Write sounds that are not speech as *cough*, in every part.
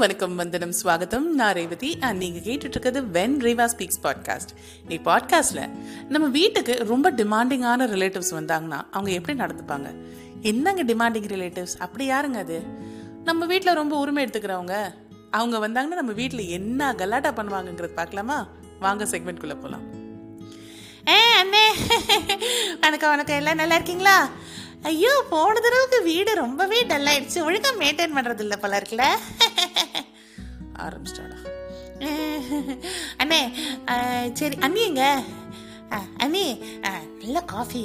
வணக்கம் வந்தனம் ஸ்வாகத்தம் நான் ரேவதி அண்ட் நீங்கள் கேட்டுட்ருக்கிறது வென் ரேவா ஸ்பீக்ஸ் பாட்காஸ்ட் நீ பாட்காஸ்ட்ல நம்ம வீட்டுக்கு ரொம்ப டிமாண்டிங்கான ரிலேட்டிவ்ஸ் வந்தாங்கன்னா அவங்க எப்படி நடந்துப்பாங்க? என்னங்க டிமாண்டிங் ரிலேட்டிவ்ஸ் அப்படி யாருங்க அது? நம்ம வீட்டில் ரொம்ப உரிமை எடுத்துக்கிறவங்க. அவங்க வந்தாங்கன்னா நம்ம வீட்டில் என்ன கலாட்டா பண்ணுவாங்கங்கிறது பார்க்கலாமா? வாங்க செக்மெண்ட்குள்ளே போகலாம் ஏ அண்ணே. வணக்கம் வணக்கம். எல்லாம் நல்லா இருக்கீங்களா? ஐயோ போன தடவைக்கு வீடு ரொம்பவே டல் ஆயிடுச்சு. ஒழுங்கா மெயின்டைன் பண்ணுறது இல்லை போல இருக்குல்ல. ஆரம்பிச்சிட்டாடா. அண்ணே சரி அண்ணி எங்க? அண்ணி நல்ல காஃபி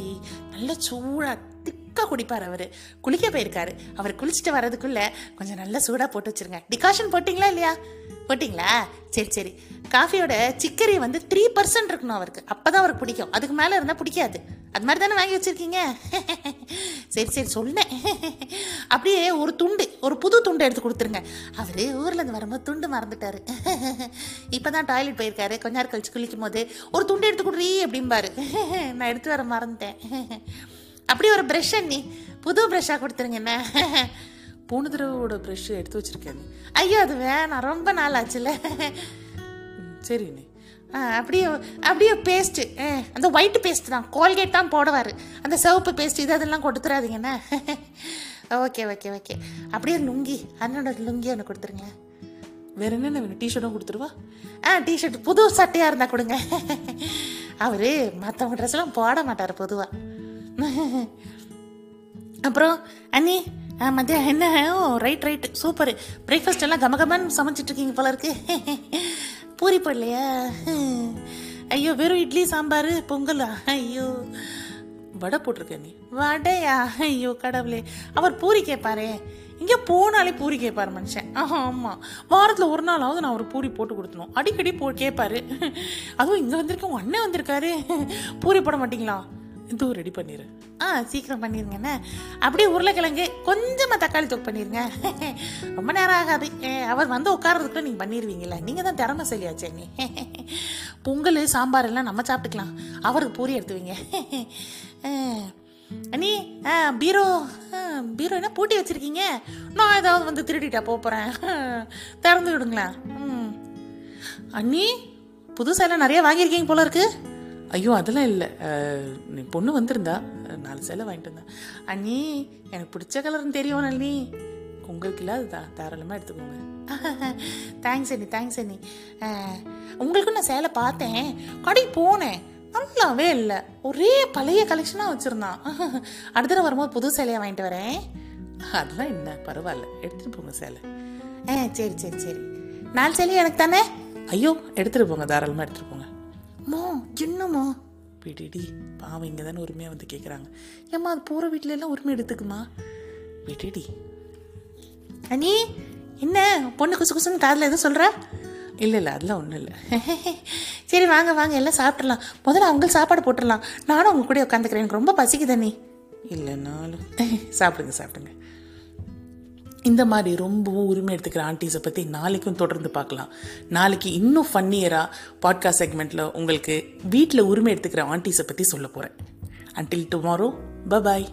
நல்ல சூடாக திக்காக குடிப்பார் அவர். குளிக்க போயிருக்காரு. அவர் குளிச்சுட்டு வரதுக்குள்ளே கொஞ்சம் நல்ல சூடாக போட்டு வச்சிருங்க. டிகாஷன் போட்டிங்களா இல்லையா? போட்டிங்களா? சரி சரி. காஃபியோட சிக்கரி வந்து த்ரீ பர்சன்ட் இருக்கணும் அவருக்கு. அப்போ தான் அவருக்கு பிடிக்கும். அதுக்கு மேலே இருந்தால் பிடிக்காது. அது மாதிரி தானே வாங்கி வச்சிருக்கீங்க? சரி சரி சொன்னேன் அப்படியே ஒரு துண்டு ஒரு புது துண்டு எடுத்து கொடுத்துருங்க. அவர் ஊர்ல இருந்து வரும்போது துண்டு மறந்துட்டாரு. இப்பதான் டாய்லெட் போயிருக்காரு. கொஞ்ச நேரம் கழிச்சு குளிக்கும் போது ஒரு துண்டு எடுத்து கொடுறீ அப்படிம்பாரு. நான் எடுத்து வர மறந்துட்டேன். அப்படி ஒரு ப்ரஷ் அண்ணி புது ப்ரஷ்ஷாக கொடுத்துருங்க என்ன? போன தடவோட ப்ரஷ் எடுத்து வச்சிருக்கேன். ஐயோ அது வேணாம். ரொம்ப நாள் ஆச்சுல. சரி அப்படியே அப்படியே பேஸ்ட்டு அந்த ஒயிட் பேஸ்ட் தான். கோல்கேட் தான் போடுவார். அந்த சிவப்பு பேஸ்ட் இது அதெல்லாம் கொடுத்துறாதீங்கண்ணே ஓகே ஓகே ஓகே அப்படியே லுங்கி அண்ணனோட லுங்கி ஒன்று கொடுத்துருங்க. வேற என்ன வேணும்? டிஷர்ட்டும் கொடுத்துருவா? ஆ டிஷர்ட் புது சட்டையாக இருந்தால் கொடுங்க. *laughs* அவர் மற்றவங்க ட்ரெஸ்லாம் போட மாட்டார் பொதுவாக *laughs* அப்புறம் அண்ணி ஆ, மத்தியம் என்ன? Oh right right super. Breakfast எல்லாம் கமகமன்னு சமைச்சிட்டு இருக்கீங்க போல இருக்கு. *laughs* பூரி போடலையா ஐயோ வெறும் இட்லி சாம்பார் பொங்கலா. ஐயோ. வடை போட்டிருக்க நீ? வடையா? ஐயோ கடவுளே. அவர் பூரி கேட்பாரே இங்கே போனாலே பூரி கேட்பாரு மனுஷன். ஆமாம் வாரத்தில் ஒரு நாளாவது நான் ஒரு பூரி போட்டு கொடுத்தணும். அடிக்கடி போ கேட்பாரு அதுவும் இங்கே வந்திருக்க உங்க அண்ணன் வந்திருக்காரு. பூரி போட மாட்டீங்களா? இதுவும் ரெடி பண்ணிடு ஆ சீக்கிரம் பண்ணிடுங்கண்ணே அப்படியே உருளைக்கிழங்கு கொஞ்சமாக தக்காளி தொக்கு பண்ணிடுங்க *laughs* ரொம்ப நேரம் ஆகாது. ஏ, அவர் வந்து உட்காரதுக்குள்ள நீங்கள் பண்ணிடுவீங்கல்ல நீங்கள் தான் திறமை சொல்லியாச்சே நீ *laughs* பொங்கல் சாம்பார் எல்லாம் நம்ம சாப்பிட்டுக்கலாம். அவருக்கு பூரி எடுத்துவீங்க. நீ *laughs* ஆ, அண்ணி பீரோ பீரோ என்ன பூட்டி வச்சிருக்கீங்க? நான் ஏதாவது வந்து திருடிட்டா போகிறேன் திறந்து விடுங்களேன். ம். அண்ணி புதுசாக எல்லாம் நிறைய வாங்கியிருக்கீங்க போல இருக்குது ஐயோ அதெல்லாம் இல்லை. நீ பொண்ணு வந்திருந்தா நாலு சேலை வாங்கிட்டு வந்தேன் அண்ணி எனக்கு பிடிச்ச கலர்னு தெரியும் அண்ணி. உங்களுக்கு இல்லாததா தாராளமாக எடுத்துக்கோங்க. *laughs* தேங்க்ஸ் அண்ணி தேங்க்ஸ் அண்ணி. உங்களுக்கும் நான் சேலை பார்த்தேன். கடைக்கு போனேன். நல்லாவே இல்லை. ஒரே பழைய கலெக்ஷனாக வச்சுருந்தான். *laughs* அடுத்த தடவை வரும்போது புது சேலையாக வாங்கிட்டு வரேன். அதெல்லாம் என்ன பரவாயில்ல. எடுத்துகிட்டு போங்க சேலை. ஆ சரி சரி சரி. நாலு சேலையும் எனக்கு தானே? ஐயோ எடுத்துகிட்டு போங்க. தாராளமாக எடுத்துகிட்டு போங்க. என்னமோ விடிடி பாவம் இங்கே தானே உரிமையாக வந்து கேட்குறாங்க ஏம்மா அது போகிற வீட்டில எல்லாம் உரிமை எடுத்துக்குமா? விடிடி. அண்ணி என்ன? பொண்ணு குசு குசுன்னு காதில் எதுவும் சொல்கிற இல்லை இல்லை அதெல்லாம் ஒன்றும் இல்லை. *laughs* சரி வாங்க வாங்க எல்லாம் சாப்பிட்றலாம் முதல்ல அவங்களுக்கு சாப்பாடு போட்டுடலாம். நானும் உங்க கூட உட்காந்துக்கிறேன். எனக்கு ரொம்ப பசிக்குது அண்ணி. இல்லைனாலும் *laughs* சாப்பிடுங்க சாப்பிடுங்க. இந்த மாதிரி ரொம்பவும் உரிமை எடுத்துக்கிற ஆண்டிஸை பற்றி நாளைக்கும் தொடர்ந்து பார்க்கலாம். நாளைக்கு இன்னும் ஃபன்னியராக பாட்காஸ்ட் செக்மெண்ட்டில் உங்களுக்கு வீட்டில் உரிமை எடுத்துக்கிற ஆண்டிஸை பற்றி சொல்ல போகிறேன் அன்டில் டுமாரோ பபாய்